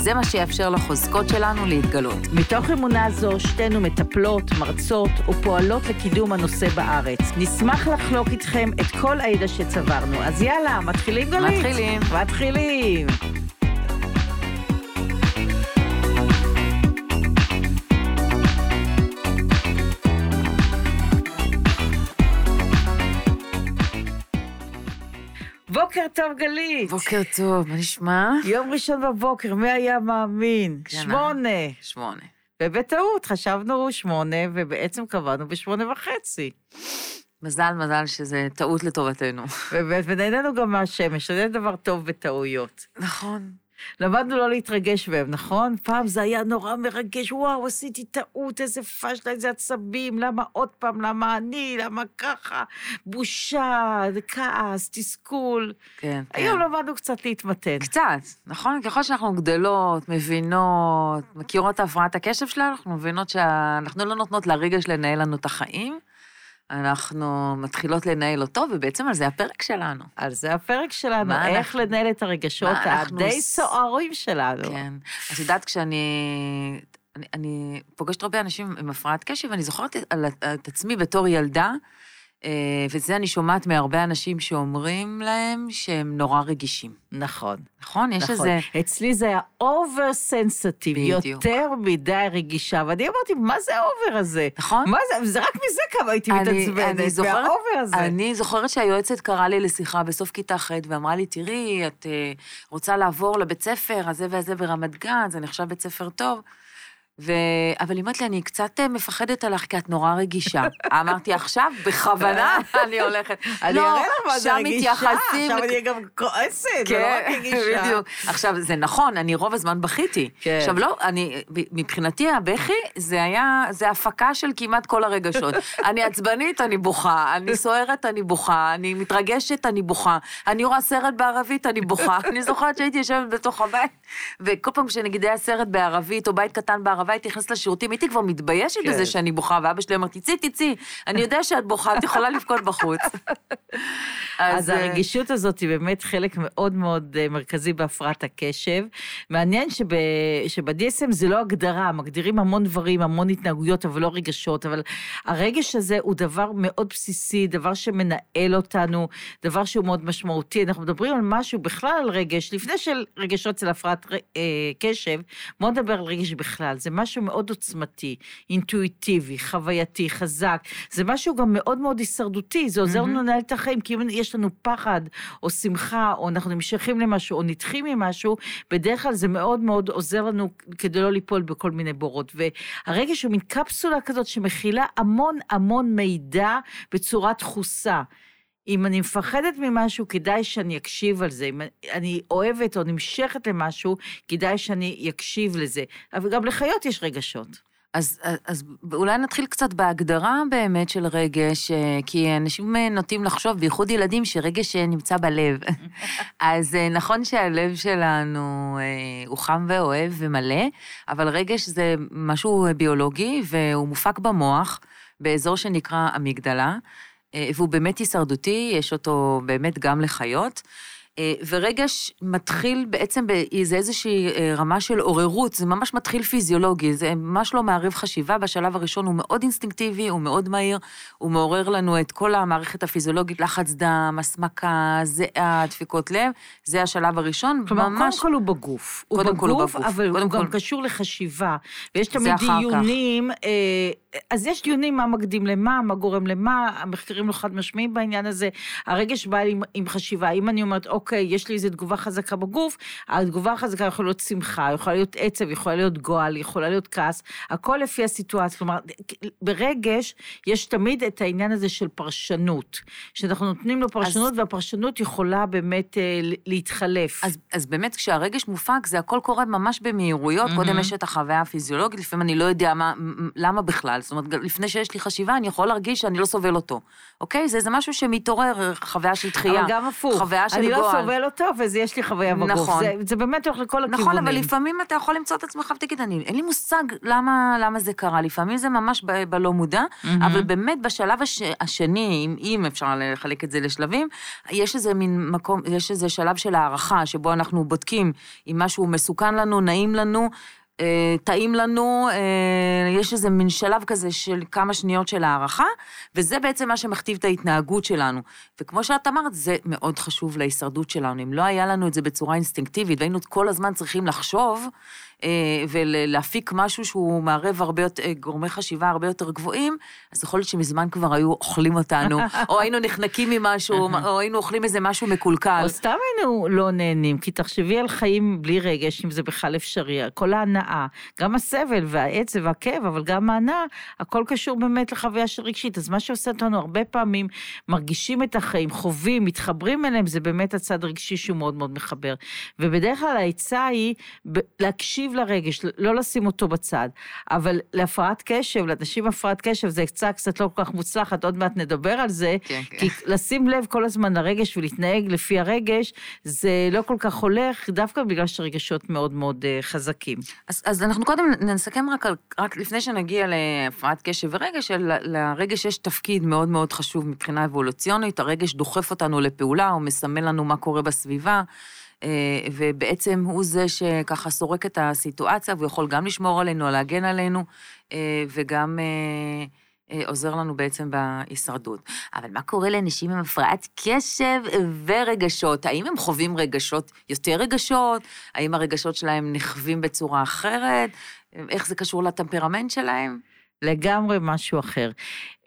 זה מה שיאפשר לחוזקות שלנו להתגלות. מתוך אמונה זו, שתינו מטפלות, מרצות ופועלות לקידום הנושא בארץ. נשמח לחלוק איתכם את כל הידע שצברנו. אז יאללה, מתחילים גלית? מתחילים. מתחילים. בוקר טוב, גלית. בוקר טוב, מה נשמע? יום ראשון בבוקר, מי היה מאמין? כן, שמונה. שמונה. ובטעות חשבנו שמונה, ובעצם קבענו בשמונה וחצי. מזל, מזל שזה טעות לטובתנו. ובאמת, ונהנינו גם מהשמש, זה דבר טוב בטעויות. נכון. למדנו לא להתרגש בהם, נכון? פעם זה היה נורא מרגש, וואו, עשיתי טעות, איזה פשלה, איזה עצבים, למה עוד פעם, למה אני, למה ככה, בושה, כעס, תסכול. כן, כן. היום למדנו קצת להתמתן. קצת, נכון? ככל שאנחנו גדלות, מבינות, מכירות את הפרעת הקשב שלנו, אנחנו מבינות שאנחנו לא נותנות לרגש לנהל לנו את החיים, אנחנו מתחילות לנהל אותו, ובעצם על זה הפרק שלנו. על זה הפרק שלנו, איך אנחנו- לנהל את הרגשות הדי סוערים שלנו. כן. את יודעת, כשאני... אני, אני פוגשת הרבה אנשים עם הפרעת קשב, ואני זוכרת על, את עצמי בתור ילדה, אה, ואת זה אני שומעת מהרבה אנשים שאומרים להם שהם נורא רגישים. נכון. נכון? יש נכון. איזה... אצלי זה היה over sensitive. יותר מדי רגישה, ואני אמרתי, מה זה ה over הזה? נכון? מה זה, זה רק מזה כמה הייתי אני- מתעצבנת, אני זוכרת- מה over הזה. אני זוכרת שהיועצת קראה לי לשיחה בסוף כיתה ח' ואמרה לי, תראי, את אה, רוצה לעבור לבית ספר הזה והזה ברמת גן, זה נחשב בית ספר טוב. ו... אבל היא אומרת לי, אני קצת אה, מפחדת עליך, כי את נורא רגישה. אמרתי, עכשיו, בכוונה אני הולכת. אני לא, אראה לך מה זה רגישה, עכשיו אני גם כועסת, זה לא רק כן, רגישה. בדיוק. עכשיו, זה נכון, אני רוב הזמן בכיתי. כן. עכשיו, לא, אני, מבחינתי הבכי, זה היה, זה הפקה של כמעט כל הרגשות. אני עצבנית, אני בוכה, אני סוערת, אני בוכה, אני מתרגשת, אני בוכה, אני רואה סרט בערבית, אני בוכה. אני זוכרת שהייתי יושבת בתוך הבית, וכל פעם שנגיד היה סרט בערבית, או בית קטן בערבה, הייתי נכנסת לשירותים, הייתי כבר מתביישת כן. בזה שאני בוכה, ואבא שלי אמר, תצאי, תצאי, אני יודע שאת בוכה, את יכולה לבכות בחוץ. אז אה, הרגישות הזאת היא באמת חלק מאוד מאוד אה, מרכזי בהפרעת הקשב. מעניין שב, שב-DSM זה לא הגדרה, מגדירים המון דברים, המון התנהגויות, אבל לא רגשות, אבל הרגש הזה הוא דבר מאוד בסיסי, דבר שמנהל אותנו, דבר שהוא מאוד משמעותי. אנחנו מדברים על משהו, בכלל על רגש, לפני של רגשות אצל הפרעת אה, קשב, בואו נדבר על רגש בכלל. זה משהו מאוד עוצמתי, אינטואיטיבי, חווייתי, חזק. זה משהו גם מאוד מאוד הישרדותי, זה עוזר לנו לנהל את החיים, כי אם יש לנו פחד, או שמחה, או אנחנו נמשכים למשהו, או נדחים ממשהו, בדרך כלל זה מאוד מאוד עוזר לנו כדי לא ליפול בכל מיני בורות. והרגש הוא מין קפסולה כזאת שמכילה המון המון מידע בצורה דחוסה. אם אני מפחדת ממשהו, כדאי שאני אקשיב על זה. אם אני אוהבת או נמשכת למשהו, כדאי שאני אקשיב לזה. אבל גם לחיות יש רגשות. אז, אז אולי נתחיל קצת בהגדרה באמת של רגש, אה, כי אנשים אה, נוטים לחשוב, בייחוד ילדים, שרגש אה, נמצא בלב. אז נכון שהלב שלנו הוא חם ואוהב ומלא, אבל רגש זה משהו ביולוגי, והוא מופק במוח, באזור שנקרא אמיגדלה, והוא באמת הישרדותי, יש אותו באמת גם לחיות. אה, ורגש מתחיל בעצם באיזה איזושהי אה, רמה של עוררות, זה ממש מתחיל פיזיולוגי, זה ממש לא מערב חשיבה, בשלב הראשון הוא מאוד אינסטינקטיבי, הוא מאוד מהיר, הוא מעורר לנו את כל המערכת הפיזיולוגית, לחץ דם, הסמקה, זיעה, דפיקות לב, זה השלב הראשון, כלומר, ממש... קודם כל הוא בגוף. הוא קודם כל הוא בגוף, בגוף, אבל הוא גם כל. קשור לחשיבה. ויש תמיד אחר כך. אז יש דיונים מה מקדים למה, מה גורם למה, המחקרים לא חד משמעיים בעניין הזה. הרגש בא עם, עם חשיבה. אם אני אומרת, אוקיי, יש לי איזו תגובה חזקה בגוף, התגובה החזקה יכולה להיות שמחה, יכולה להיות עצב, יכולה להיות גועל, יכולה להיות כעס, הכל לפי הסיטואציה. כלומר, ברגש יש תמיד את העניין הזה של פרשנות, שאנחנו נותנים לו פרשנות, והפרשנות יכולה באמת אה, להתחלף. אז, אז באמת, כשהרגש מופק, זה הכל קורה ממש במהירויות. Mm-hmm. קודם יש את החוויה הפיזיולוגית, לפעמים אני לא יודע מה, למה בכלל. זאת אומרת, לפני שיש לי חשיבה, אני יכול להרגיש שאני לא סובל אותו. אוקיי? זה, זה משהו שמתעורר, חוויה של דחייה. אבל גם הפוך. חוויה של אני גועל. לא סובל אותו, ואז יש לי חוויה בגוף. נכון. זה, זה באמת הולך לכל הכיוונים. נכון, אבל לפעמים אתה יכול למצוא את עצמך ותגיד, אני, אין לי מושג למה, למה זה קרה. לפעמים זה ממש ב, בלא מודע, מהמם. אבל באמת בשלב הש, השני, אם, אם אפשר לחלק את זה לשלבים, יש איזה מין מקום, יש איזה שלב של הערכה, שבו אנחנו בודקים אם משהו מסוכן לנו, נעים לנו. אה, טעים לנו, אה, יש איזה מין שלב כזה של כמה שניות של הערכה, וזה בעצם מה שמכתיב את ההתנהגות שלנו. וכמו שאת אמרת, זה מאוד חשוב להישרדות שלנו. אם לא היה לנו את זה בצורה אינסטינקטיבית, והיינו כל הזמן צריכים לחשוב, ולהפיק משהו שהוא מערב הרבה יותר, אה, גורמי חשיבה הרבה יותר גבוהים, אז יכול להיות שמזמן כבר היו אוכלים אותנו, או היינו נחנקים ממשהו, או היינו אוכלים איזה משהו מקולקל. או סתם היינו לא נהנים, כי תחשבי על חיים בלי רגש, אם זה בכלל אפשרי. כל ההנאה, גם הסבל והעצב והכאב, אבל גם ההנאה, הכל קשור באמת לחוויה של רגשית. אז מה שעושה אותנו הרבה פעמים, מרגישים את החיים, חווים, מתחברים אליהם, זה באמת הצד הרגשי שהוא מאוד מאוד מחבר. ובדרך כלל העצה היא ב- להקשיב לרגש, לא לשים אותו בצד. אבל להפרעת קשב, לאנשים הפרעת קשב, זה עצה קצת לא כל כך מוצלחת, עוד מעט נדבר על זה. כן, כן. כי לשים לב כל הזמן לרגש ולהתנהג לפי הרגש, זה לא כל כך הולך, דווקא בגלל שהרגשות מאוד מאוד אה, חזקים. אז, אז אנחנו קודם נסכם רק, על, רק לפני שנגיע להפרעת קשב ורגש, לרגש יש תפקיד מאוד מאוד חשוב מבחינה אבולוציונית, הרגש דוחף אותנו לפעולה, הוא מסמל לנו מה קורה בסביבה, ובעצם הוא זה שככה סורק את הסיטואציה, והוא יכול גם לשמור עלינו, להגן עלינו, אה, וגם... אה, אה, עוזר לנו בעצם בהישרדות. אבל מה קורה לאנשים עם הפרעת קשב ורגשות? האם הם חווים רגשות, יותר רגשות? האם הרגשות שלהם נחווים בצורה אחרת? איך זה קשור לטמפרמנט שלהם? לגמרי משהו אחר.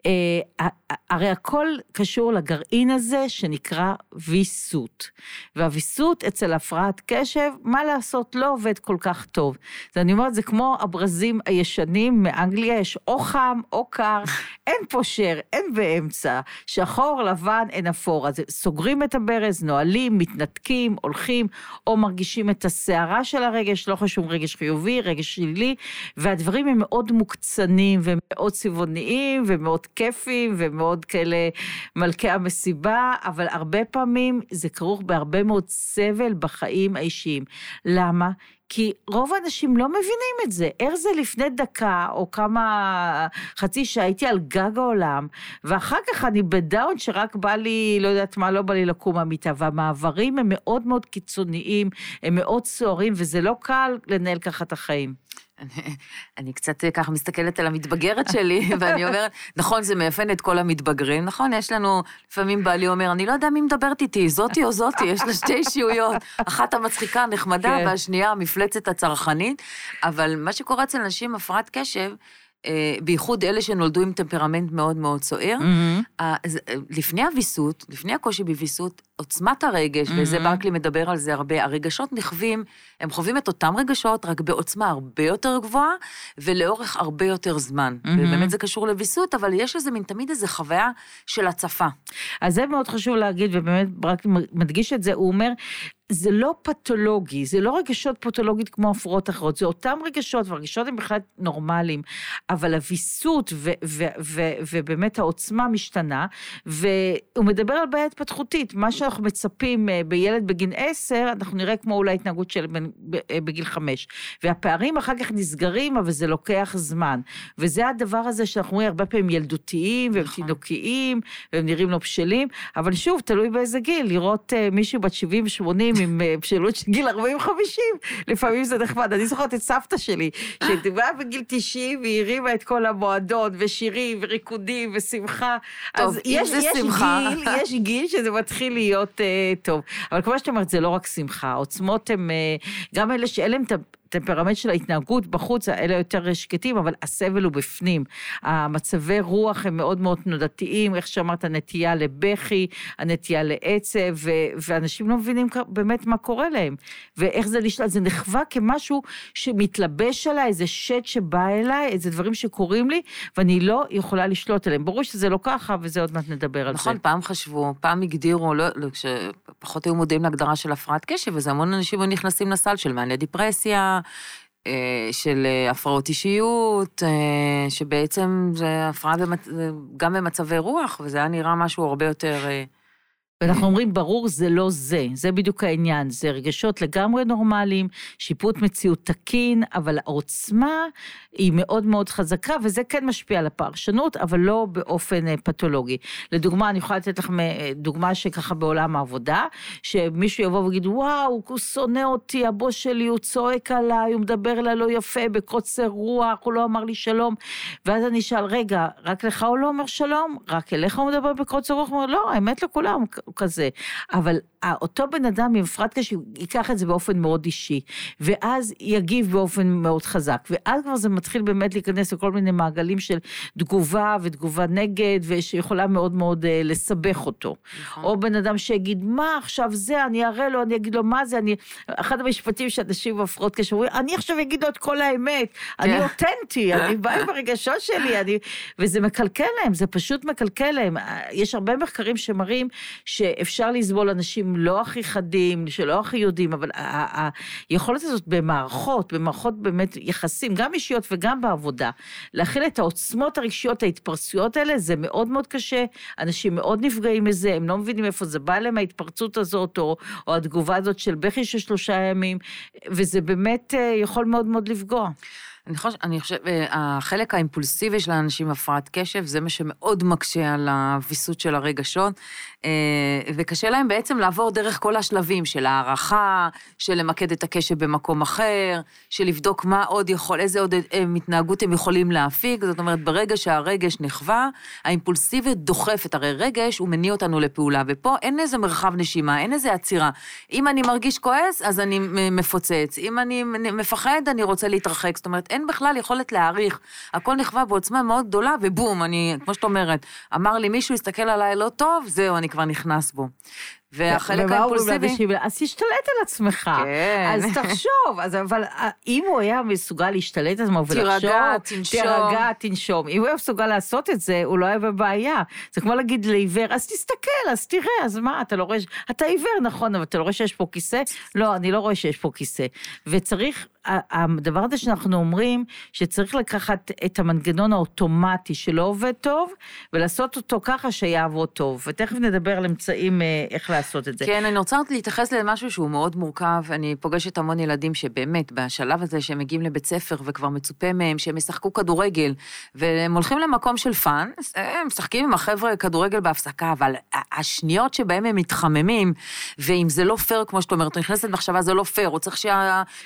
אה, הרי הכל קשור לגרעין הזה שנקרא ויסות. והוויסות אצל הפרעת קשב, מה לעשות, לא עובד כל כך טוב. אז אני אומרת, זה כמו הברזים הישנים מאנגליה, יש או חם או קר, אין פושר, אין באמצע, שחור, לבן, אין אפור. אז סוגרים את הברז, נועלים, מתנתקים, הולכים, או מרגישים את הסערה של הרגש, לא חשוב רגש חיובי, רגש שלילי, והדברים הם מאוד מוקצנים ומאוד צבעוניים ומאוד כיפיים ומאוד כאלה מלכי המסיבה, אבל הרבה פעמים זה כרוך בהרבה מאוד סבל בחיים האישיים. למה? כי רוב האנשים לא מבינים את זה. איך זה לפני דקה או כמה, חצי שעה הייתי על גג העולם, ואחר כך אני בדאון שרק בא לי, לא יודעת מה, לא בא לי לקום מהמיטה, והמעברים הם מאוד מאוד קיצוניים, הם מאוד סוערים, וזה לא קל לנהל ככה את החיים. אני, אני קצת ככה מסתכלת על המתבגרת שלי, ואני אומרת, נכון, זה מאפיין את כל המתבגרים, נכון? יש לנו, לפעמים בעלי אומר, אני לא יודע מי מדברת איתי, זאתי או זאתי, יש לה שתי אישיויות, אחת המצחיקה, הנחמדה, כן. והשנייה המפלצת הצרכנית, אבל מה שקורה אצל נשים הפרעת קשב, אה, בייחוד אלה שנולדו עם טמפרמנט מאוד מאוד סוער, אה, לפני הוויסות, לפני הקושי בוויסות, עוצמת הרגש, וזה Mhm. ברקלי מדבר על זה הרבה, הרגשות נחווים, הם חווים את אותם רגשות, רק בעוצמה הרבה יותר גבוהה, ולאורך הרבה יותר זמן. Mhm. ובאמת זה קשור לוויסות, אבל יש איזה מין, תמיד איזה חוויה של הצפה. אז זה מאוד חשוב להגיד, ובאמת רק מדגיש את זה, הוא אומר, זה לא פתולוגי, זה לא רגשות פתולוגית כמו הפרעות אחרות, זה אותם רגשות, והרגשות הם בכלל נורמליים, אבל הוויסות ו- ו- ו- ובאמת העוצמה משתנה, והוא מדבר על בעיה התפתחותית, מה שאנחנו מצפים אה, בילד בגיל עשר, אנחנו נראה כמו אולי התנהגות של בן- אה, בגיל חמש. והפערים אחר כך נסגרים, אבל זה לוקח זמן. וזה הדבר הזה שאנחנו רואים הרבה פעמים ילדותיים, והם נכון. תינוקיים, והם נראים לא בשלים, אבל שוב, תלוי באיזה גיל, לראות uh, מישהו בת 70-80 עם בשלות של גיל 40-50, לפעמים זה נחמד. אני זוכרת את סבתא שלי, שדיברה בגיל 90 והיא הרימה את כל המועדון, ושירים, וריקודים, ושמחה. טוב, אז אם יש, זה יש שמחה. גיל, יש גיל שזה מתחיל להיות uh, טוב. אבל כמו שאת אומרת, זה לא רק שמחה, העוצמות הן, uh, גם אלה שאין להם את ה... טמפרמנט של ההתנהגות בחוץ, אלה יותר שקטים, אבל הסבל הוא בפנים. המצבי רוח הם מאוד מאוד תנודתיים, איך שאמרת, הנטייה לבכי, הנטייה לעצב, ו- ואנשים לא מבינים באמת מה קורה להם. ואיך זה נשלט, זה נחווה כמשהו שמתלבש עליי, איזה שד שבא אליי, איזה דברים שקורים לי, ואני לא יכולה לשלוט עליהם. ברור שזה לא ככה, וזה עוד מעט נדבר על נכון, זה. פעם חשבו, פעם הגדירו, לא, לא, כשפחות היו מודעים להגדרה של הפרעת קשב, אז המון אנשים היו נכנסים לסל של מענה דיפרסיה, של אה, הפרעות אישיות, אה, שבעצם זה הפרעה במצ... גם במצבי רוח, וזה היה נראה משהו הרבה יותר... ואנחנו אומרים, ברור, זה לא זה, זה בדיוק העניין, זה רגשות לגמרי נורמליים, שיפוט מציאות תקין, אבל העוצמה היא מאוד מאוד חזקה, וזה כן משפיע על הפרשנות, אבל לא באופן אה, פתולוגי. לדוגמה, אני יכולה לתת לכם אה, דוגמה שככה בעולם העבודה, שמישהו יבוא ויגיד, וואו, הוא שונא אותי, הבוס שלי, הוא צועק עליי, הוא מדבר אליי לא יפה, בקוצר רוח, הוא לא אמר לי שלום, ואז אני אשאל, רגע, רק לך הוא לא אומר שלום? רק אליך הוא מדבר בקוצר רוח? הוא אומר, לא, האמת לכולם, כזה. אבל אותו בן אדם עם הפרעת קשב ייקח את זה באופן מאוד אישי, ואז יגיב באופן מאוד חזק, ואז כבר זה מתחיל באמת להיכנס לכל מיני מעגלים של תגובה ותגובה נגד, ושיכולה מאוד מאוד uh, לסבך אותו. נכון. או בן אדם שיגיד, מה עכשיו זה, אני אראה לו, אני אגיד לו, מה זה, אני... אחד המשפטים שאנשים עם הפרעות קשב אומרים, אני עכשיו אגיד לו את כל האמת, אני כן. אותנטי, אני בא עם הרגשות שלי, אני... וזה מקלקל להם, זה פשוט מקלקל להם. יש הרבה מחקרים שמראים שאפשר לסבול אנשים לא הכי חדים, שלא הכי יודעים, אבל היכולת הזאת במערכות, במערכות באמת יחסים, גם אישיות וגם בעבודה, להכיל את העוצמות הרגשיות, ההתפרצויות האלה, זה מאוד מאוד קשה. אנשים מאוד נפגעים מזה, הם לא מבינים איפה זה בא להם, ההתפרצות הזאת, או, או התגובה הזאת של בכי של שלושה ימים, וזה באמת אה, יכול מאוד מאוד לפגוע. אני חושבת, אני חושב, אה, החלק האימפולסיבי של האנשים עם הפרעת קשב, זה מה שמאוד מקשה על הוויסות של הרגשות, אה, וקשה להם בעצם לעבור דרך כל השלבים של הערכה, של למקד את הקשב במקום אחר, של לבדוק מה עוד יכול, איזה עוד אה, התנהגות הם יכולים להפיק, זאת אומרת, ברגע שהרגש נחווה, האימפולסיביות דוחפת, הרי רגש הוא מניע אותנו לפעולה, ופה אין איזה מרחב נשימה, אין איזה עצירה. אם אני מרגיש כועס, אז אני מפוצץ, אם אני מפחד, אני רוצה להתרחק, זאת אומרת, אין בכלל יכולת להעריך. הכל נכווה בעוצמה מאוד גדולה, ובום, אני, כמו שאת אומרת, אמר לי מישהו, הסתכל עליי לא טוב, זהו, אני כבר נכנס בו. והחלק האימפולסיבי... אז תשתלט על עצמך. כן. אז תחשוב, אז אבל אה, אם הוא היה מסוגל להשתלט על עצמו ולחשוב... תירגע, תנשום. תירגע, תנשום. אם הוא היה מסוגל לעשות את זה, הוא לא היה בבעיה. זה כמו להגיד לעיוור, אז תסתכל, אז תראה, אז מה, אתה לא רואה... אתה עיוור, נכון, אבל אתה לא רואה שיש פה כיסא? לא, אני לא רואה שיש פה כיסא. וצריך, הדבר הזה שאנחנו אומרים, שצריך לקחת את המנגנון האוטומטי שלא עובד טוב, ולעשות אותו ככה שיעבוד טוב. ותכף נדבר על אמצעים אה, איך לעשות את זה. כן, אני רוצה להתייחס למשהו שהוא מאוד מורכב. אני פוגשת המון ילדים שבאמת, בשלב הזה שהם מגיעים לבית ספר וכבר מצופה מהם שהם ישחקו כדורגל, והם הולכים למקום של fun, הם משחקים עם החבר'ה כדורגל בהפסקה, אבל השניות שבהם הם מתחממים, ואם זה לא פייר, כמו שאת אומרת, נכנסת מחשבה, זה לא פייר, הוא צריך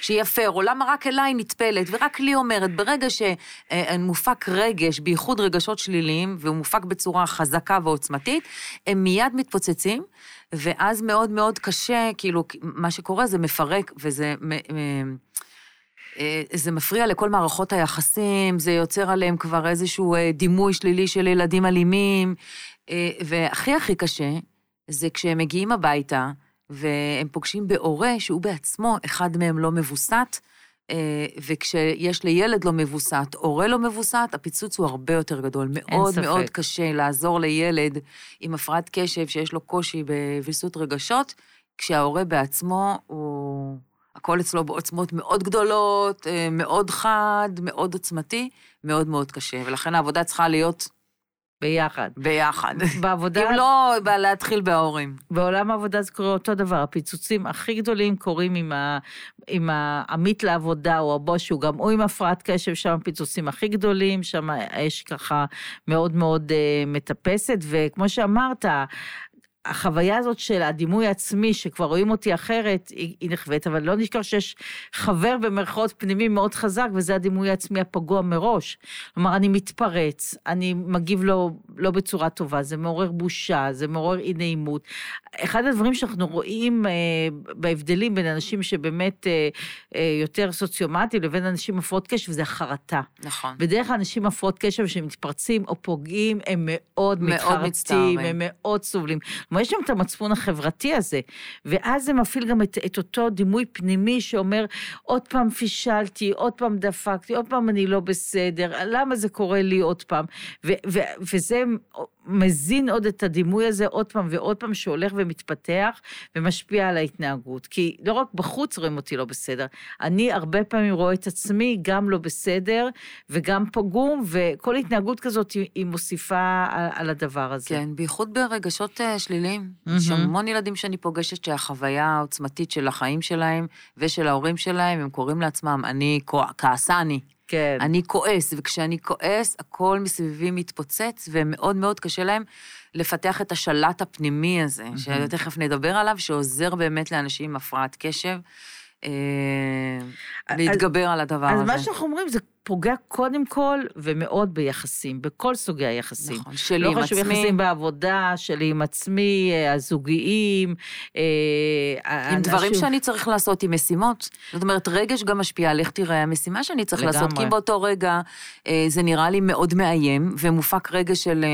שיהיה פייר, או למה רק אליי נטפלת, ורק לי אומרת, ברגע שמופק רגש, בייחוד רגשות שליליים, והוא מופק בצורה חזקה ועוצמתית, הם מיד מתפוצצים, ואז מאוד מאוד קשה, כאילו, מה שקורה זה מפרק, וזה... אה, זה מפריע לכל מערכות היחסים, זה יוצר עליהם כבר איזשהו אה, דימוי שלילי של ילדים אלימים, אה, והכי הכי קשה זה כשהם מגיעים הביתה והם פוגשים בהורה שהוא בעצמו, אחד מהם לא מבוסת, וכשיש לילד לא מבוסת, הורה לא מבוסת, הפיצוץ הוא הרבה יותר גדול. מאוד. מאוד קשה לעזור לילד עם הפרעת קשב שיש לו קושי בוויסות רגשות, כשההורה בעצמו הוא... הכל אצלו בעוצמות מאוד גדולות, אה, מאוד חד, מאוד עוצמתי, מאוד מאוד קשה. ולכן העבודה צריכה להיות ביחד. ביחד. בעבודה... אם לא, להתחיל בהורים. בעולם העבודה זה קורה אותו דבר, הפיצוצים הכי גדולים קורים עם, ה, עם העמית לעבודה או הבוס, שהוא גם הוא עם הפרעת קשב, שם הפיצוצים הכי גדולים, שם האש ככה מאוד מאוד uh, מטפסת, וכמו שאמרת, החוויה הזאת של הדימוי העצמי, שכבר רואים אותי אחרת, היא, היא נחווית, אבל לא נשכח שיש חבר במרכאות פנימי מאוד חזק, וזה הדימוי העצמי הפגוע מראש. כלומר, אני מתפרץ, אני מגיב לו לא בצורה טובה, זה מעורר בושה, זה מעורר אי נעימות. אחד הדברים שאנחנו רואים אה, בהבדלים בין אנשים שבאמת אה, אה, יותר סוציומטיים לבין אנשים הפרעות קשב, זה החרטה. נכון. בדרך כלל אנשים הפרעות קשב שמתפרצים או פוגעים, הם מאוד, מאוד מתחרטים, הם מאוד סובלים. כלומר, יש שם את המצפון החברתי הזה, ואז זה מפעיל גם את, את אותו דימוי פנימי שאומר, עוד פעם פישלתי, עוד פעם דפקתי, עוד פעם אני לא בסדר, למה זה קורה לי עוד פעם? ו, ו, וזה מזין עוד את הדימוי הזה עוד פעם ועוד פעם, שהולך ומתפתח ומשפיע על ההתנהגות. כי לא רק בחוץ רואים אותי לא בסדר, אני הרבה פעמים רואה את עצמי גם לא בסדר וגם פגום, וכל התנהגות כזאת היא מוסיפה על, על הדבר הזה. כן, בייחוד ברגשות uh, שליליים. Mm-hmm. יש המון ילדים שאני פוגשת שהחוויה העוצמתית של החיים שלהם ושל ההורים שלהם, הם קוראים לעצמם, אני כעסני. כן. אני כועס, וכשאני כועס, הכל מסביבי מתפוצץ, ומאוד מאוד קשה להם לפתח את השלט הפנימי הזה, mm-hmm. שתכף נדבר עליו, שעוזר באמת לאנשים עם הפרעת קשב. אה, להתגבר על הדבר אז הזה. אז מה שאנחנו אומרים זה פוגע קודם כל ומאוד ביחסים, בכל סוגי היחסים. נכון, שלי עם עצמי. לא חשוב יחסים בעבודה, שלי עם עצמי, אה, הזוגיים. אה, עם אנשים... דברים שאני צריך לעשות, עם משימות. זאת אומרת, רגש גם משפיע על איך תראה המשימה שאני צריך לגמרי. לעשות, כי באותו רגע אה, זה נראה לי מאוד מאיים, ומופק רגש של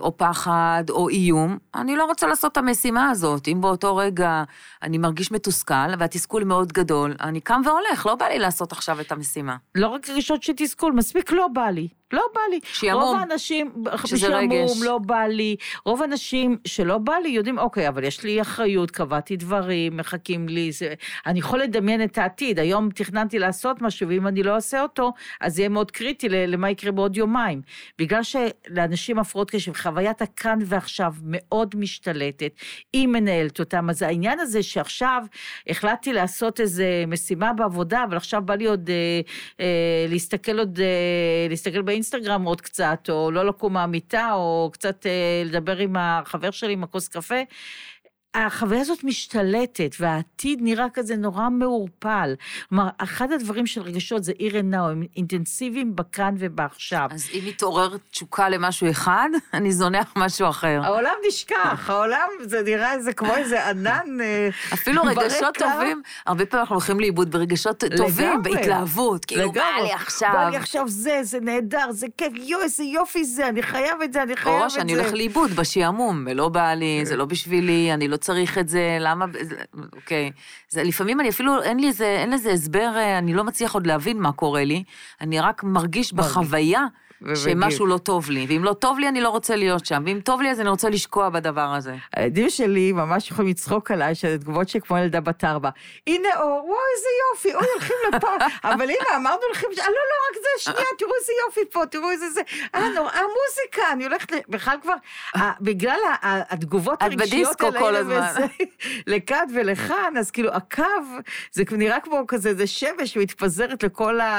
או פחד או איום, אני לא רוצה לעשות את המשימה הזאת. אם באותו רגע אני מרגיש מתוסכל, והתסכול מאוד גדול, אני קם והולך, לא בא לי לעשות עכשיו את המשימה. לא רק רגשות של תסכול, מספיק לא בא לי. לא בא לי. שיעמום. רוב האנשים, שזה שיעמום, רגש. לא בא לי. רוב האנשים שלא בא לי יודעים, אוקיי, אבל יש לי אחריות, קבעתי דברים, מחכים לי, זה... אני יכול לדמיין את העתיד. היום תכננתי לעשות משהו, ואם אני לא אעשה אותו, אז זה יהיה מאוד קריטי למה יקרה בעוד יומיים. בגלל שלאנשים הפרעות קשב, חוויית הכאן ועכשיו מאוד משתלטת, היא מנהלת אותם. אז העניין הזה שעכשיו החלטתי לעשות איזה משימה בעבודה, אבל עכשיו בא לי עוד אה, אה, להסתכל עוד, אה, להסתכל באינסטגרם עוד קצת, או לא לקום מהמיטה, או קצת אה, לדבר עם החבר שלי עם הכוס קפה. החוויה הזאת משתלטת, והעתיד נראה כזה נורא מעורפל. כלומר, אחד הדברים של רגשות זה עיר עיניו, הם אינטנסיביים בכאן ובעכשיו. אז אם מתעורר תשוקה למשהו אחד, אני זונח משהו אחר. העולם נשכח, העולם, זה נראה זה כמו איזה ענן אה, אפילו רגשות טובים, הרבה פעמים אנחנו הולכים לאיבוד ברגשות טובים, בהתלהבות, כאילו, בא לי עכשיו. בא לי עכשיו זה, זה נהדר, זה כיף, יואו, איזה יופי זה, אני חייב את זה, אני חייב את זה. או שאני הולך לאיבוד בשעמום, ולא בא לי, זה לא בשבילי, אני לא צריך את זה, למה, אוקיי. זה, לפעמים אני אפילו, אין לי איזה, אין לזה הסבר, אה, אני לא מצליח עוד להבין מה קורה לי, אני רק מרגיש בחוויה. שמשהו לא טוב לי, ואם לא טוב לי, אני לא רוצה להיות שם, ואם טוב לי, אז אני רוצה לשקוע בדבר הזה. הילדים שלי ממש יכולים לצחוק עליי, שזה תגובות שכמו ילדה בת ארבע. הנה אור, וואי, איזה יופי, אוי, הולכים לפה. אבל הנה, אמרנו הולכים, לא, לא, רק זה, שנייה, תראו איזה יופי פה, תראו איזה זה. אה, נורא, המוזיקה, אני הולכת, בכלל כבר, בגלל התגובות הרגשיות האלה, לכאן ולכאן, אז כאילו, הקו, זה נראה כמו כזה, זה שמש שמתפזרת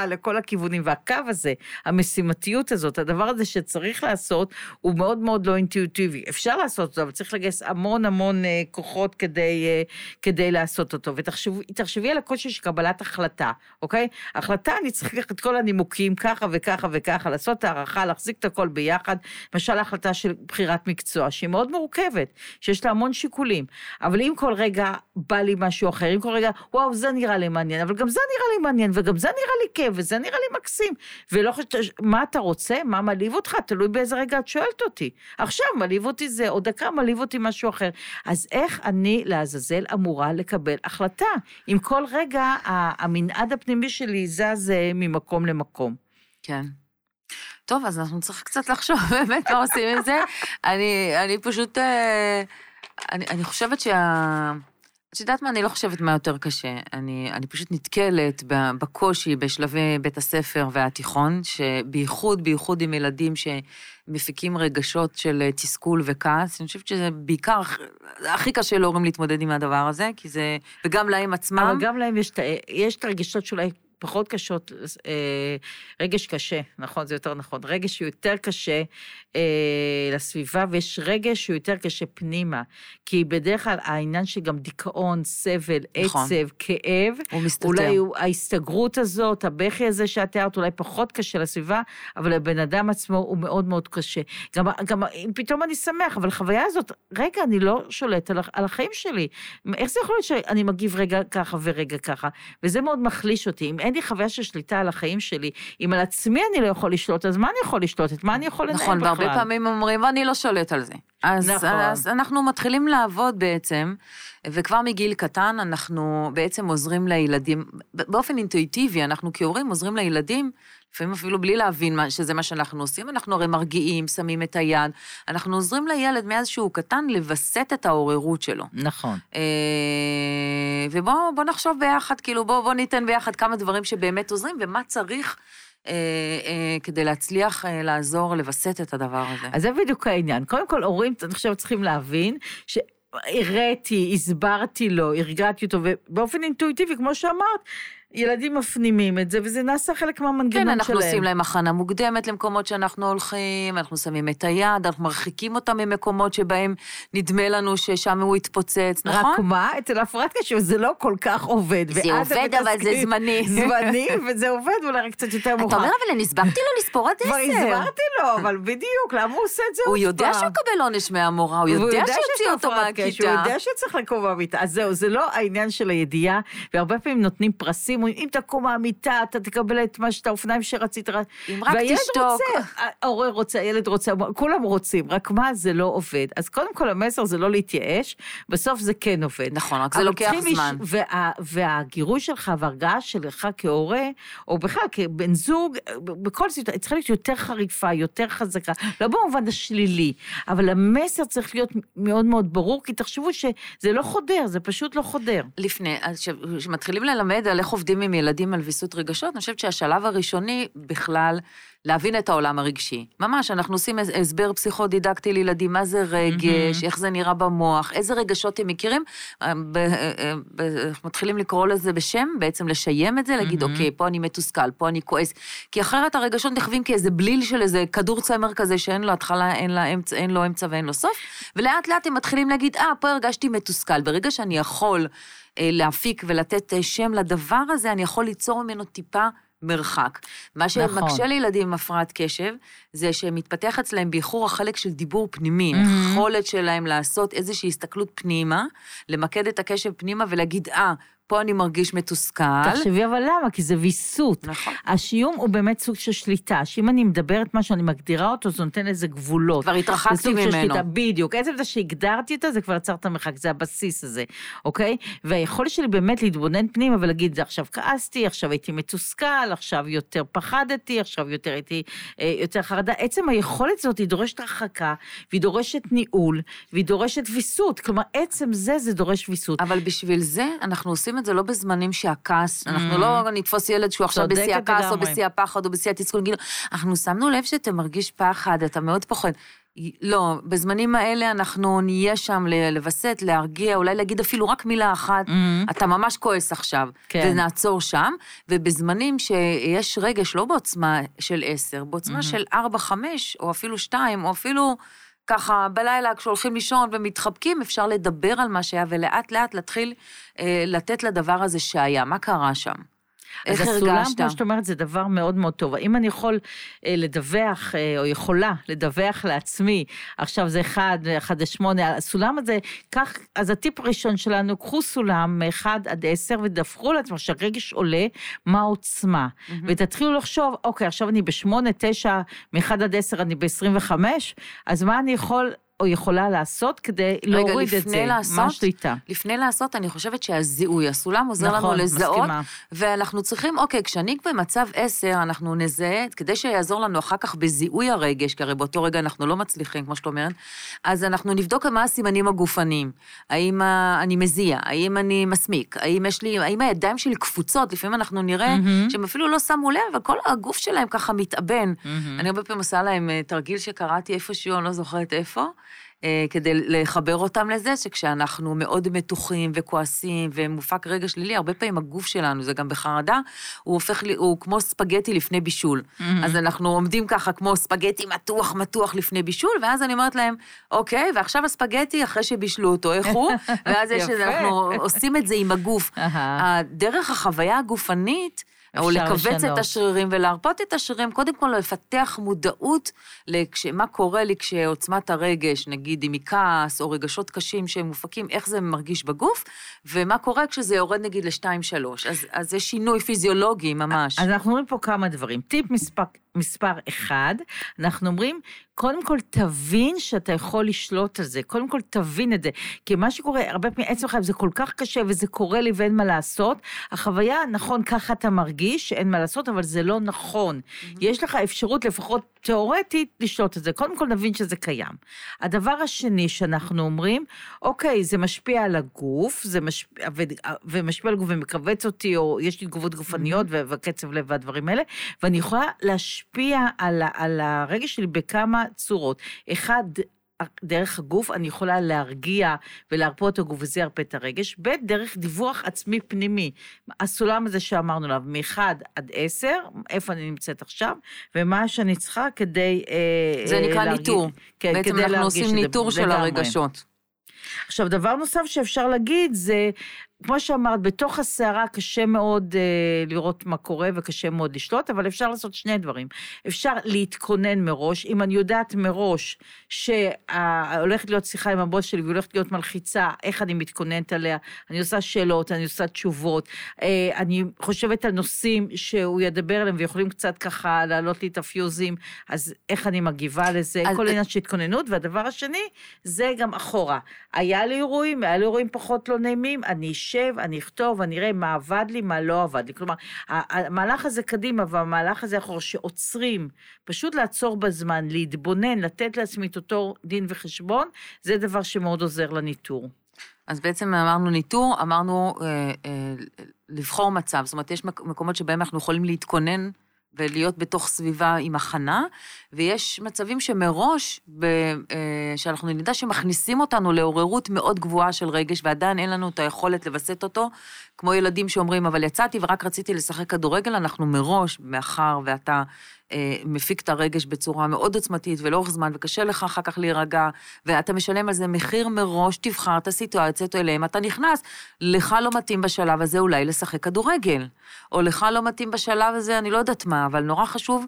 לכל הכיוונים, והקו הזה, המשימתיות הזאת, הדבר הזה שצריך לעשות, הוא מאוד מאוד לא אינטואיטיבי. אפשר לעשות אותו, אבל צריך לגייס המון המון אה, כוחות כדי, אה, כדי לעשות אותו. ותחשבי על הקושי של קבלת החלטה, אוקיי? החלטה, אני צריך לקחת את כל הנימוקים ככה וככה וככה, לעשות הערכה, להחזיק את הכל ביחד. למשל, ההחלטה של בחירת מקצוע, שהיא מאוד מורכבת, שיש לה המון שיקולים. אבל אם כל רגע בא לי משהו אחר, אם כל רגע, וואו, זה נראה לי מעניין, אבל גם זה נראה לי מעניין, וגם זה נראה לי כיף, וזה נראה לי מקסים. ולא חושבת, מה אתה רוצה? רוצה, מה מלהיב אותך, תלוי באיזה רגע את שואלת אותי. עכשיו מלהיב אותי זה, עוד דקה מלהיב אותי משהו אחר. אז איך אני, לעזאזל, אמורה לקבל החלטה? אם כל רגע המנעד הפנימי שלי זז אה, ממקום למקום. כן. טוב, אז אנחנו צריכים קצת לחשוב באמת מה עושים עם זה. אני, אני פשוט, אה, אני, אני חושבת שה... את יודעת מה, אני לא חושבת מה יותר קשה. אני, אני פשוט נתקלת בקושי בשלבי בית הספר והתיכון, שבייחוד, בייחוד עם ילדים שמפיקים רגשות של תסכול וכעס, אני חושבת שזה בעיקר, הכי קשה להורים להתמודד עם הדבר הזה, כי זה, וגם להם עצמם. אבל גם להם יש, יש את הרגשות שאולי פחות קשות, אה, רגש קשה, נכון, זה יותר נכון. רגש שהוא יותר קשה אה, לסביבה, ויש רגש שהוא יותר קשה פנימה. כי בדרך כלל העניין שגם דיכאון, סבל, נכון. עצב, כאב, הוא מסתתר. אולי הוא, ההסתגרות הזאת, הבכי הזה שאת תיארת, אולי פחות קשה לסביבה, אבל לבן אדם עצמו הוא מאוד מאוד קשה. גם, גם אם פתאום אני שמח, אבל החוויה הזאת, רגע, אני לא שולט על, על החיים שלי. איך זה יכול להיות שאני מגיב רגע ככה ורגע ככה? וזה מאוד מחליש אותי. אם אין לי חוויה של שליטה על החיים שלי, אם על עצמי אני לא יכול לשלוט, אז מה אני יכול לשלוט? את מה אני יכול לנהל נכון, בכלל? נכון, והרבה פעמים אומרים, אני לא שולט על זה. אז, נכון. אז אנחנו מתחילים לעבוד בעצם, וכבר מגיל קטן אנחנו בעצם עוזרים לילדים, באופן אינטואיטיבי, אנחנו כהורים עוזרים לילדים, לפעמים אפילו בלי להבין מה, שזה מה שאנחנו עושים, אנחנו הרי מרגיעים, שמים את היד, אנחנו עוזרים לילד מאז שהוא קטן לווסת את העוררות שלו. נכון. אה, ובואו נחשוב ביחד, כאילו בואו בוא ניתן ביחד כמה דברים שבאמת עוזרים, ומה צריך כדי להצליח אה, לעזור לווסת את הדבר הזה. אז זה בדיוק העניין. קודם כל, הורים, אני חושבת, צריכים להבין ש... הראתי, הסברתי לו, הרגעתי אותו, ובאופן אינטואיטיבי, כמו שאמרת, ילדים מפנימים את זה, וזה נעשה חלק מהמנגנון שלהם. כן, אנחנו שלהם. עושים להם הכנה מוקדמת למקומות שאנחנו הולכים, אנחנו שמים את היד, אנחנו מרחיקים אותם ממקומות שבהם נדמה לנו ששם הוא יתפוצץ, נכון? רק מה, אצל הפרעת קשב זה לא כל כך עובד. זה עובד, אבל זה זמני. זמני, וזה עובד אולי רק קצת יותר מאוחר. אתה אומר, אבל אני הסברתי לו לספור עד עשר. כבר הסברתי לו, אבל בדיוק, למה הוא עושה את זה הוא יודע שהוא יקבל עונש מהמורה, הוא יודע שיוציא אותו מהכיתה. הוא יודע שצריך לקום מהמיטה. אז זהו, זה לא העניין של הידיעה, והרבה פעמים נותנים פרסים, אומרים, אם תקום מהמיטה, אתה תקבל את מה שאתה, האופניים שרצית. אם רק תשתוק. ההורה רוצה, הילד רוצה, כולם רוצים, רק מה, זה לא עובד. אז קודם כל המסר זה לא להתייאש, בסוף זה כן עובד. נכון, רק זה לוקח זמן. איש, וה, והגירוי שלך וההרגעה שלך כהורה, או בכלל כבן זוג, בכל סיטואציה, צריכה להיות יותר חריפה, יותר חזקה, לא במובן השלילי, אבל המסר צריך להיות מאוד מאוד ברור, כי תחשבו שזה לא חודר, זה פשוט לא חודר. לפני, כשמתחילים ללמד על איך עובדים עם ילדים על ויסות רגשות, אני חושבת שהשלב הראשוני בכלל, להבין את העולם הרגשי. ממש, אנחנו עושים הסבר פסיכודידקטי לילדים, מה זה רגש, mm-hmm. איך זה נראה במוח, איזה רגשות הם מכירים. אה, אה, אנחנו מתחילים לקרוא לזה בשם, בעצם לשיים את זה, להגיד, mm-hmm. אוקיי, פה אני מתוסכל, פה אני כועס, כי אחרת הרגשות נכווים כאיזה בליל של איזה כדור צמר כזה שאין לו התחלה, אין, לה אמצע, אין לו אמצע ואין לו סוף, ולאט לאט הם מתחילים להגיד, אה, פה הרגשתי מתוסכל. ברגע שאני יכול... אה, להפיק ולתת אה, שם לדבר הזה, אני יכול ליצור ממנו טיפה מרחק. מה נכון. שמקשה לילדים עם הפרעת קשב, זה שמתפתח אצלהם באיחור החלק של דיבור פנימי, mm-hmm. היכולת שלהם לעשות איזושהי הסתכלות פנימה, למקד את הקשב פנימה ולהגיד, אה, ah, פה אני מרגיש מתוסכל. תחשבי אבל למה? כי זה ויסות. נכון. השיום הוא באמת סוג של שליטה, שאם אני מדברת מה שאני מגדירה אותו, זה נותן איזה גבולות. כבר התרחקתי ממנו. שליטה, בדיוק. עצם זה שהגדרתי אותו, זה כבר יצר את המרחק, זה הבסיס הזה, אוקיי? והיכולת שלי באמת להתבונן פנימה ולהגיד, עכשיו כעסתי, עכשיו הייתי מתוסכל, עכשיו יותר פחדתי, עכשיו יותר הייתי, אה, יותר חרדה. עצם היכולת הזאת היא דורשת הרחקה, והיא דורשת ניהול, והיא דורשת ויסות. כלומר, עצם זה, זה דורש ויסות. אבל בשביל זה אנחנו עושים את זה לא בזמנים שהכעס, אנחנו לא mm. נתפוס ילד שהוא עכשיו בשיא הכעס, או בשיא הפחד, או בשיא התסכול, נגיד אנחנו שמנו לב שאתה מרגיש פחד, אתה מאוד פוחד. לא, בזמנים האלה אנחנו נהיה שם לווסת, להרגיע, אולי להגיד אפילו רק מילה אחת, mm-hmm. אתה ממש כועס עכשיו, כן. ונעצור שם, ובזמנים שיש רגש לא בעוצמה של עשר, בעוצמה mm-hmm. של ארבע, חמש, או אפילו שתיים, או אפילו... ככה בלילה כשהולכים לישון ומתחבקים, אפשר לדבר על מה שהיה ולאט לאט להתחיל אה, לתת לדבר הזה שהיה. מה קרה שם? איך הרגשת? אז הסולם, כמו שאת אומרת, זה דבר מאוד מאוד טוב. האם אני יכול אה, לדווח, אה, או יכולה לדווח לעצמי, עכשיו זה 1, 1 8, הסולם הזה, כך, אז הטיפ הראשון שלנו, קחו סולם מ-1 עד 10 ודווחו לעצמם שהרגש עולה, מה העוצמה. Mm-hmm. ותתחילו לחשוב, אוקיי, עכשיו אני ב-8, 9, מ-1 עד 10 אני ב-25, אז מה אני יכול... או יכולה לעשות כדי להוריד את זה? לעשות, מה השליטה? לפני לעשות, אני חושבת שהזיהוי, הסולם עוזר נכון, לנו לזהות. מסכימה. ואנחנו צריכים, אוקיי, כשאני במצב עשר, אנחנו נזהה, כדי שיעזור לנו אחר כך בזיהוי הרגש, כי הרי באותו רגע אנחנו לא מצליחים, כמו שאת אומרת, אז אנחנו נבדוק מה הסימנים הגופניים. האם אני מזיע, האם אני מסמיק, האם יש לי, האם הידיים שלי קפוצות, לפעמים אנחנו נראה mm-hmm. שהם אפילו לא שמו לב, אבל כל הגוף שלהם ככה מתאבן. Mm-hmm. אני הרבה פעמים עושה להם אה, תרגיל שקראתי איפשהו, אני לא זוכרת איפה. אה, כדי לחבר אותם לזה, שכשאנחנו מאוד מתוחים וכועסים ומופק רגע שלילי, הרבה פעמים הגוף שלנו, זה גם בחרדה, הוא הופך, לי, הוא כמו ספגטי לפני בישול. Mm-hmm. אז אנחנו עומדים ככה כמו ספגטי מתוח מתוח לפני בישול, ואז אני אומרת להם, אוקיי, ועכשיו הספגטי אחרי שבישלו אותו, איך הוא? ואז יש, אנחנו עושים את זה עם הגוף. דרך החוויה הגופנית, או לכווץ לשנות. את השרירים ולהרפות את השרירים, קודם כל לפתח מודעות למה קורה לי כשעוצמת הרגש, נגיד אם היא כעס או רגשות קשים שהם מופקים, איך זה מרגיש בגוף, ומה קורה כשזה יורד נגיד לשתיים, שלוש. אז, אז זה שינוי פיזיולוגי ממש. אז אנחנו רואים פה כמה דברים. טיפ מספק, מספר אחד, אנחנו אומרים, קודם כל תבין שאתה יכול לשלוט על זה, קודם כל תבין את זה. כי מה שקורה, הרבה פעמים עצם החיים זה כל כך קשה וזה קורה לי ואין מה לעשות. החוויה, נכון, ככה אתה מרגיש, אין מה לעשות, אבל זה לא נכון. Mm-hmm. יש לך אפשרות, לפחות תיאורטית, לשלוט את זה. קודם כל נבין שזה קיים. הדבר השני שאנחנו אומרים, אוקיי, זה משפיע על הגוף, זה משפיע, ו, ומשפיע על הגוף ומכווץ אותי, או יש לי תגובות גופניות mm-hmm. וקצב לב והדברים האלה, ואני יכולה להשפיע על, על הרגש שלי בכמה צורות. אחד, דרך הגוף אני יכולה להרגיע ולהרפות את הגוף וזה ירפה את הרגש, ב', דרך דיווח עצמי פנימי. הסולם הזה שאמרנו עליו, מ-1 עד 10, איפה אני נמצאת עכשיו, ומה שאני צריכה כדי אה, זה נקרא להרגיש, ניטור. כן, בעצם אנחנו עושים ניטור של הרגשות. עכשיו, דבר נוסף שאפשר להגיד זה, כמו שאמרת, בתוך הסערה קשה מאוד אה, לראות מה קורה וקשה מאוד לשלוט, אבל אפשר לעשות שני דברים. אפשר להתכונן מראש, אם אני יודעת מראש שהולכת להיות שיחה עם הבוס שלי והולכת להיות מלחיצה, איך אני מתכוננת עליה, אני עושה שאלות, אני עושה תשובות, אה, אני חושבת על נושאים שהוא ידבר עליהם ויכולים קצת ככה להעלות לי את הפיוזים, אז איך אני מגיבה לזה, אז... כל עניין של התכוננות. והדבר השני, זה גם אחורה. היה לי אירועים, היה לי אירועים פחות לא נעימים, אני אשב, אני אכתוב, אני אראה מה עבד לי, מה לא עבד לי. כלומר, המהלך הזה קדימה והמהלך הזה אחורה, שעוצרים, פשוט לעצור בזמן, להתבונן, לתת לעצמי את אותו דין וחשבון, זה דבר שמאוד עוזר לניטור. אז בעצם אמרנו ניטור, אמרנו אה, אה, לבחור מצב, זאת אומרת, יש מקומות שבהם אנחנו יכולים להתכונן ולהיות בתוך סביבה עם הכנה, ויש מצבים שמראש, ב, אה, שאנחנו נדע שמכניסים אותנו לעוררות מאוד גבוהה של רגש, ועדיין אין לנו את היכולת לווסת אותו, כמו ילדים שאומרים, אבל יצאתי ורק רציתי לשחק כדורגל, אנחנו מראש, מאחר ואתה מפיק את הרגש בצורה מאוד עוצמתית ולאורך זמן, וקשה לך אחר כך להירגע, ואתה משלם על זה מחיר מראש, תבחר את הסיטואציות אליהם אתה נכנס. לך לא מתאים בשלב הזה אולי לשחק כדורגל, או לך לא מתאים בשלב הזה, אני לא יודעת מה, אבל נורא חשוב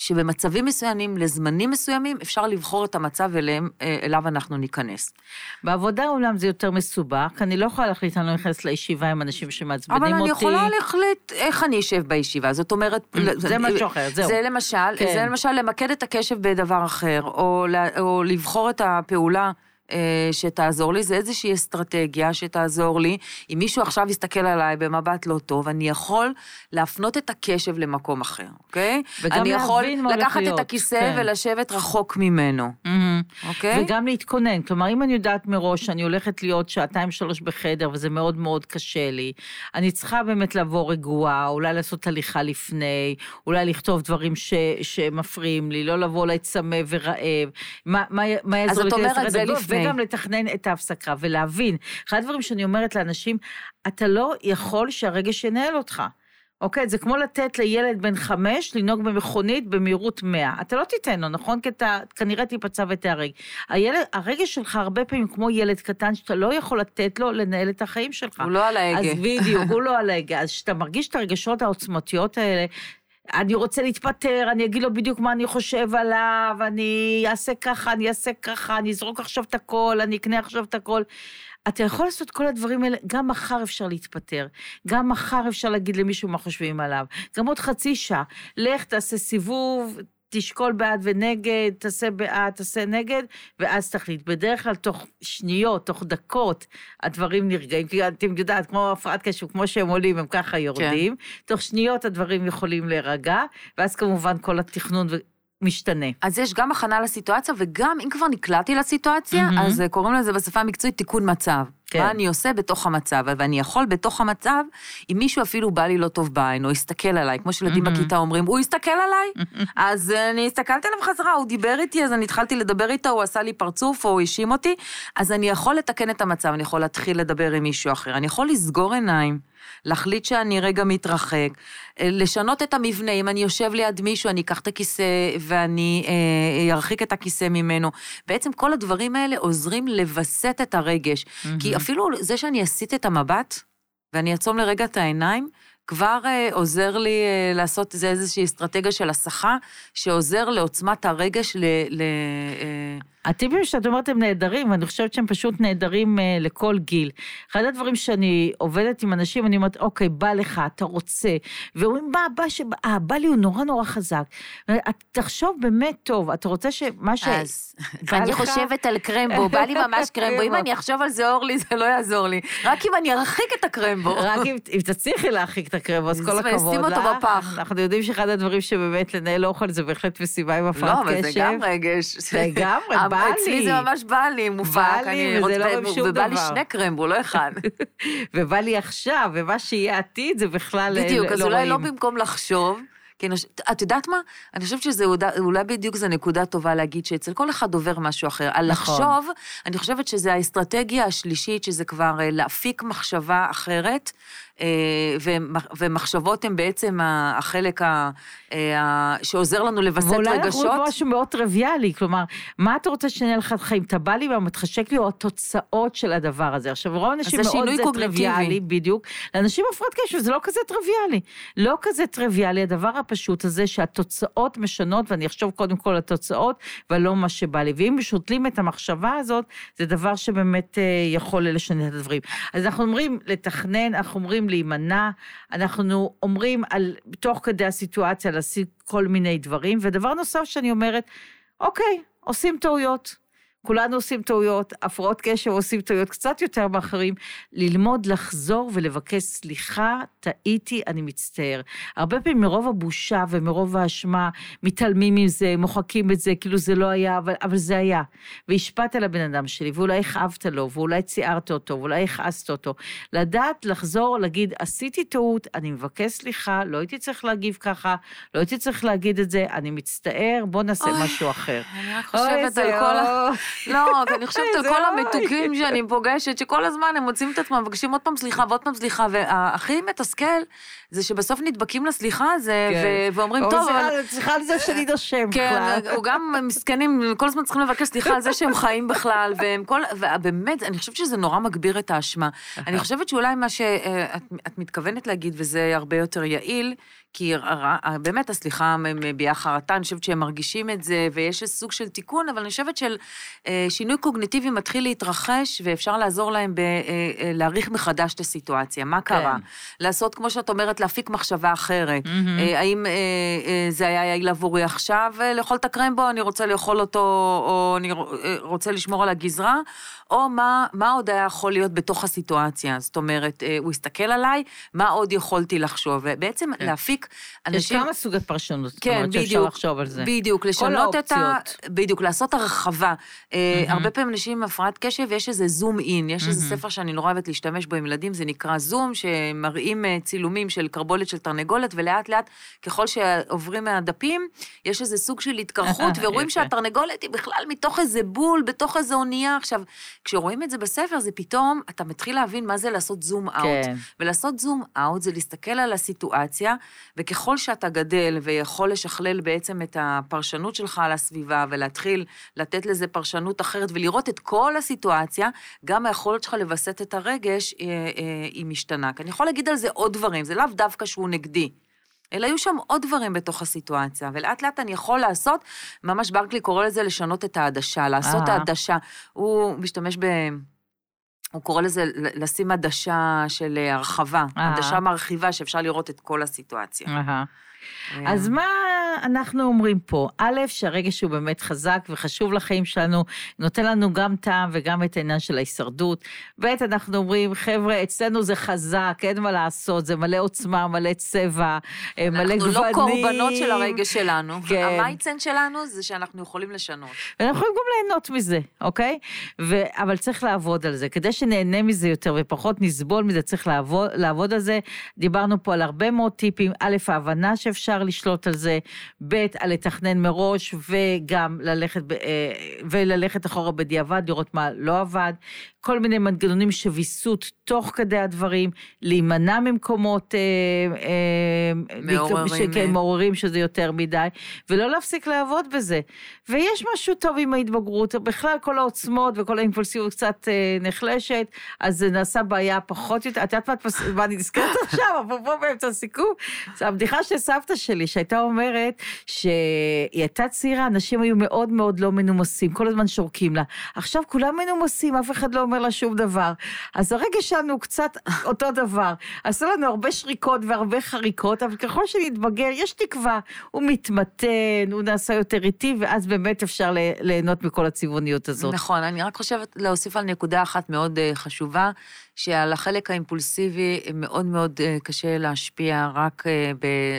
שבמצבים מסוימים, לזמנים מסוימים, אפשר לבחור את המצב אליהם, אה, אליו אנחנו ניכנס. בעבודה אולם זה יותר מסובך, אני לא יכולה להחליט, אני לא נכנסת לישיבה עם אנשים שמעצבנים אותי. אבל אני יכולה להחליט איך אני אשב בישיבה, זאת אומרת... זה משהו אחר, זהו. זה למשל, כן. זה למשל למקד את הקשב בדבר אחר, או, או לבחור את הפעולה. אה, שתעזור לי, זה איזושהי אסטרטגיה שתעזור לי. אם מישהו עכשיו יסתכל עליי במבט לא טוב, אני יכול להפנות את הקשב למקום אחר, אוקיי? וגם להבין מה הולך להיות. אני יכול לקחת את הכיסא כן. ולשבת רחוק ממנו, mm-hmm. אוקיי? וגם להתכונן. כלומר, אם אני יודעת מראש שאני הולכת להיות שעתיים שלוש בחדר, וזה מאוד מאוד קשה לי, אני צריכה באמת לבוא רגועה, אולי לעשות הליכה לפני, אולי לכתוב דברים ש, שמפריעים לי, לא לבוא אולי צמא ורעב. מה, מה, מה יעזור לי? אז את אומרת, זה לפני. וגם לתכנן את ההפסקה ולהבין. אחד הדברים שאני אומרת לאנשים, אתה לא יכול שהרגש ינהל אותך. אוקיי? זה כמו לתת לילד בן חמש לנהוג במכונית במהירות 100. אתה לא תיתן לו, נכון? כי אתה כנראה תיפצע. הילד, הרגש שלך הרבה פעמים כמו ילד קטן, שאתה לא יכול לתת לו לנהל את החיים שלך. הוא לא על ההגה. אז בדיוק, הוא לא על ההגה. אז כשאתה מרגיש את הרגשות העוצמתיות האלה, אני רוצה להתפטר, אני אגיד לו בדיוק מה אני חושב עליו, אני אעשה ככה, אני אעשה ככה, אני אזרוק עכשיו את הכל, אני אקנה עכשיו את הכל. אתה יכול לעשות כל הדברים האלה, גם מחר אפשר להתפטר, גם מחר אפשר להגיד למישהו מה חושבים עליו, גם עוד חצי שעה. לך, תעשה סיבוב, תשקול בעד ונגד, תעשה בעד, תעשה נגד, ואז תחליט. בדרך כלל תוך שניות, תוך דקות, הדברים נרגעים. כי אתם יודעת, כמו הפרעת קשב, כמו שהם עולים, הם ככה יורדים. כן. תוך שניות הדברים יכולים להירגע, ואז כמובן כל התכנון משתנה. אז יש גם הכנה לסיטואציה, וגם אם כבר נקלעתי לסיטואציה, mm-hmm. אז קוראים לזה בשפה המקצועית תיקון מצב. כן. מה אני עושה בתוך המצב, ואני יכול בתוך המצב, אם מישהו אפילו בא לי לא טוב בעין, או יסתכל עליי, כמו שילדים mm-hmm. בכיתה אומרים, הוא יסתכל עליי? אז אני הסתכלתי עליו חזרה, הוא דיבר איתי, אז אני התחלתי לדבר איתו, הוא עשה לי פרצוף, או הוא האשים אותי, אז אני יכול לתקן את המצב, אני יכול להתחיל לדבר עם מישהו אחר, אני יכול לסגור עיניים. להחליט שאני רגע מתרחק, לשנות את המבנה, אם אני יושב ליד מישהו, אני אקח את הכיסא ואני אה, ארחיק את הכיסא ממנו. בעצם כל הדברים האלה עוזרים לווסת את הרגש. Mm-hmm. כי אפילו זה שאני אסיט את המבט, ואני אעצום לרגע את העיניים, כבר אה, עוזר לי אה, לעשות, איזושהי אסטרטגיה של הסחה, שעוזר לעוצמת הרגש ל... ל אה, הטיפים שאת אומרת הם נהדרים, ואני חושבת שהם פשוט נהדרים uh, לכל גיל. אחד הדברים שאני עובדת עם אנשים, אני אומרת, אוקיי, בא לך, אתה רוצה, ואומרים, בא, בא, שבא, אה, בא לי, הוא נורא נורא חזק. תחשוב באמת טוב, אתה רוצה שמה ש... אז אני לך... חושבת על קרמבו, בא לי ממש קרמבו, אם אני אחשוב על זה, אורלי, זה לא יעזור לי. רק אם אני ארחיק את הקרמבו. רק אם, אם תצליחי להרחיק את הקרמבו, אז כל הכבוד. ואשים אותו בפח. אנחנו יודעים שאחד הדברים שבאמת לנהל אוכל זה בהחלט מסיבה עם הפרעת קשב. לא, אבל זה גם רגש. לגמרי, בא לי. אצלי זה ממש בא לי, מופק. בא לי, וזה לא עם שום דבר. ובא לי שני קרמבו, לא אחד. ובא לי עכשיו, ומה שיהיה עתיד זה בכלל לא רואים. בדיוק, אז אולי לא במקום לחשוב. כן, את יודעת מה? אני חושבת שזה אולי בדיוק זו נקודה טובה להגיד שאצל כל אחד עובר משהו אחר. על נכון. לחשוב, אני חושבת שזו האסטרטגיה השלישית, שזה כבר אה, להפיק מחשבה אחרת, ומחשבות הן בעצם החלק אה, שעוזר לנו לווסת רגשות. ואולי אנחנו רואים משהו מאוד טריוויאלי, כלומר, מה אתה רוצה שנהיה לך חיים? אתה בא לי ומתחשק לי, או התוצאות של הדבר הזה. עכשיו, רוב האנשים מאוד זה טריוויאלי, בדיוק. לאנשים הפרעת קשב זה לא כזה טריוויאלי. לא כזה טריוויאלי, הדבר הפשוט הזה שהתוצאות משנות, ואני אחשוב קודם כל על התוצאות, ולא מה שבא לי. ואם שותלים את המחשבה הזאת, זה דבר שבאמת אה, יכול לשנות את הדברים. אז אנחנו אומרים לתכנן, אנחנו אומרים להימנע, אנחנו אומרים על, תוך כדי הסיטואציה להשיג כל מיני דברים, ודבר נוסף שאני אומרת, אוקיי, עושים טעויות. כולנו עושים טעויות, הפרעות קשב עושים טעויות קצת יותר מאחרים, ללמוד לחזור ולבקש סליחה, טעיתי, אני מצטער. הרבה פעמים מרוב הבושה ומרוב האשמה מתעלמים מזה, מוחקים את זה, כאילו זה לא היה, אבל, אבל זה היה. והשפעת על הבן אדם שלי, ואולי הכאבת לו, ואולי ציערת אותו, ואולי הכעסת אותו. לדעת לחזור, להגיד, עשיתי טעות, אני מבקש סליחה, לא הייתי צריך להגיב ככה, לא הייתי צריך להגיד את זה, אני מצטער, בוא נעשה אוי, משהו אחר. אני רק חושבת על כל ה... לא, כי אני חושבת על כל המתוקים שאני פוגשת, שכל הזמן הם מוצאים את עצמם, מבקשים עוד פעם סליחה ועוד פעם סליחה, והכי מתסכל זה שבסוף נדבקים לסליחה הזה, כן. ואומרים, טוב, אבל... סליחה על זה שאני נושם בכלל. כן, גם מסכנים, כל הזמן צריכים לבקש סליחה על זה שהם חיים בכלל, והם כל... ובאמת, אני חושבת שזה נורא מגביר את האשמה. אני חושבת שאולי מה שאת מתכוונת להגיד, וזה הרבה יותר יעיל, כי באמת הסליחה מביעה חרטה, אני חושבת שהם מרגישים את זה, ויש סוג של תיקון, אבל אני חושבת של אה, שינוי קוגניטיבי מתחיל להתרחש, ואפשר לעזור להם בלהעריך אה, מחדש את הסיטואציה. מה קרה? כן. לעשות, כמו שאת אומרת, להפיק מחשבה אחרת. Mm-hmm. האם זה היה יעיל עבורי עכשיו לאכול את הקרמבו, אני רוצה לאכול אותו, או אני רוצה לשמור על הגזרה, או מה, מה עוד היה יכול להיות בתוך הסיטואציה. זאת אומרת, הוא הסתכל עליי, מה עוד יכולתי לחשוב? ובעצם כן. להפיק אנשים... יש כמה סוגי פרשנות, כן, זאת אומרת שאפשר לחשוב על זה. בדיוק, לשנות את ה... בדיוק, לעשות הרחבה. Mm-hmm. הרבה פעמים אנשים עם הפרעת קשב, יש איזה זום אין, יש mm-hmm. איזה ספר שאני נורא אוהבת להשתמש בו עם ילדים, זה נקרא זום, שמראים אה, צילומים של קרבולת של תרנגולת, ולאט לאט, ככל שעוברים מהדפים, יש איזה סוג של התקרחות, ורואים שהתרנגולת היא בכלל מתוך איזה בול, בתוך איזה אונייה. עכשיו, כשרואים את זה בספר, זה פתאום, אתה מתחיל להבין מה זה לעשות זום אאוט. כן. ולעשות זום אאוט זה להסתכל על הסיטואציה, וככל שאתה גדל ויכול לשכלל בעצם את הפרשנות שלך על הסביבה, ולהתחיל לתת לזה פרשנות אחרת, ולראות את כל הסיטואציה, גם היכולת שלך לווסת את הרגש, אה, אה, היא משתנה. כי אני יכול להגיד על זה עוד דברים, זה לאו דווקא שהוא נגדי. אלא היו שם עוד דברים בתוך הסיטואציה, ולאט לאט אני יכול לעשות, ממש ברקלי קורא לזה לשנות את העדשה, לעשות אה. העדשה. הוא משתמש ב... הוא קורא לזה לשים עדשה של הרחבה, עדשה מרחיבה שאפשר לראות את כל הסיטואציה. אז מה אנחנו אומרים פה? א', שהרגש הוא באמת חזק וחשוב לחיים שלנו, נותן לנו גם טעם וגם את העניין של ההישרדות. ב', אנחנו אומרים, חבר'ה, אצלנו זה חזק, אין מה לעשות, זה מלא עוצמה, מלא צבע, אה, מלא גוונים. אנחנו לא קורבנות של הרגש שלנו. כן. המייצן שלנו זה שאנחנו יכולים לשנות. ואנחנו יכולים גם ליהנות מזה, אוקיי? ו... אבל צריך לעבוד על זה. כדי שנהנה מזה יותר ופחות נסבול מזה, צריך לעבוד, לעבוד על זה. דיברנו פה על הרבה מאוד טיפים. א', ההבנה שאפשר לשלוט על זה. ב', על לתכנן מראש, וגם ללכת, אה, וללכת אחורה בדיעבד, לראות מה לא עבד. כל מיני מנגנונים של ויסות תוך כדי הדברים, להימנע ממקומות אה, אה, מעוררים, כן, מעוררים שזה יותר מדי, ולא להפסיק לעבוד בזה. ויש משהו טוב עם ההתבגרות, בכלל כל העוצמות וכל האימפולסיביות קצת נחלשת. ברשת, אז זה נעשה בעיה פחות יותר, את יודעת מה, מה אני נזכרת עכשיו, אפרופו באמצע הסיכום? זה הבדיחה של סבתא שלי, שהייתה אומרת שהיא הייתה צעירה, אנשים היו מאוד מאוד לא מנומסים, כל הזמן שורקים לה. עכשיו כולם מנומסים, אף אחד לא אומר לה שום דבר. אז הרגש שלנו הוא קצת אותו דבר. עשו לנו הרבה שריקות והרבה חריקות, אבל ככל שנתבגר, יש תקווה. הוא מתמתן, הוא נעשה יותר איטי, ואז באמת אפשר ליהנות מכל הצבעוניות הזאת. נכון, אני רק חושבת להוסיף על נקודה אחת מאוד אה, חשובה, שעל החלק האימפולסיבי מאוד מאוד אה, קשה להשפיע רק אה,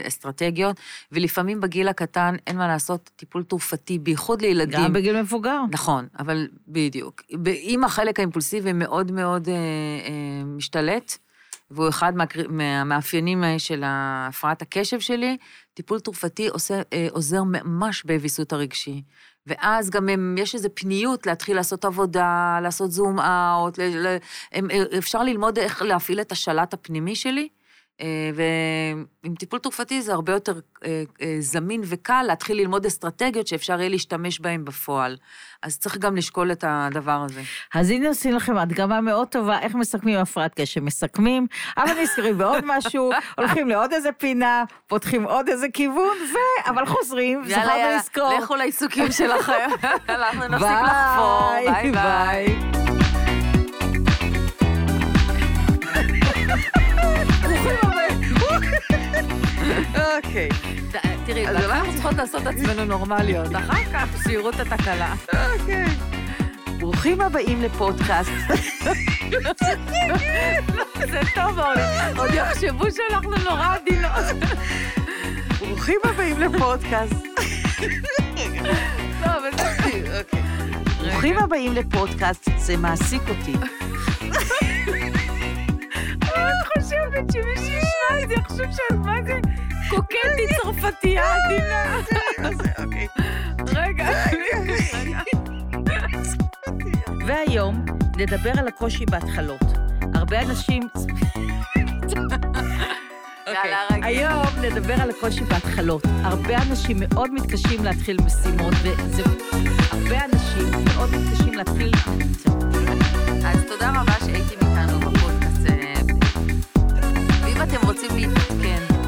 באסטרטגיות, ולפעמים בגיל הקטן אין מה לעשות, טיפול תרופתי, בייחוד לילדים. גם בגיל מבוגר. נכון, אבל בדיוק. אם החלק האימפולסיבי מאוד מאוד אה, אה, משתלט, והוא אחד מהקר- מהמאפיינים של הפרעת הקשב שלי, טיפול תרופתי עושה, עוזר ממש בוויסות הרגשי. ואז גם הם, יש איזו פניות להתחיל לעשות עבודה, לעשות זום אאוט, אפשר ללמוד איך להפעיל את השלט הפנימי שלי. אה, ועם טיפול תרופתי זה הרבה יותר אה, אה, זמין וקל להתחיל ללמוד אסטרטגיות שאפשר יהיה להשתמש בהן בפועל. אז צריך גם לשקול את הדבר הזה. אז הנה עושים לכם הדגמה מאוד טובה, איך מסכמים הפרעת קשב. מסכמים, אבל נזכרים בעוד משהו, הולכים לעוד איזה פינה, פותחים עוד איזה כיוון, ו... אבל חוזרים, זכרנו לזכור. לכו לעיסוקים שלכם. אנחנו נפסיק לחפור. ביי ביי. אוקיי. תראי, אז בהתחלה אנחנו צריכות לעשות את עצמנו נורמליות, אחר כך שיראו את התקלה. אוקיי. ברוכים הבאים לפודקאסט. זה טוב. עוד יחשבו שאנחנו נורא עדינות. ברוכים הבאים לפודקאסט. לא, אבל זה... אוקיי. ברוכים הבאים לפודקאסט, זה מעסיק אותי. אני חושבת שמי שישמע את זה יחשוב שאת מה זה קוקטית צרפתייה עדינה. אוקיי. רגע. והיום נדבר על הקושי בהתחלות. הרבה אנשים... רגיל. היום נדבר על הקושי בהתחלות. הרבה אנשים מאוד מתקשים להתחיל משימות, וזה... הרבה אנשים מאוד מתקשים להתחיל... זה to be fucking.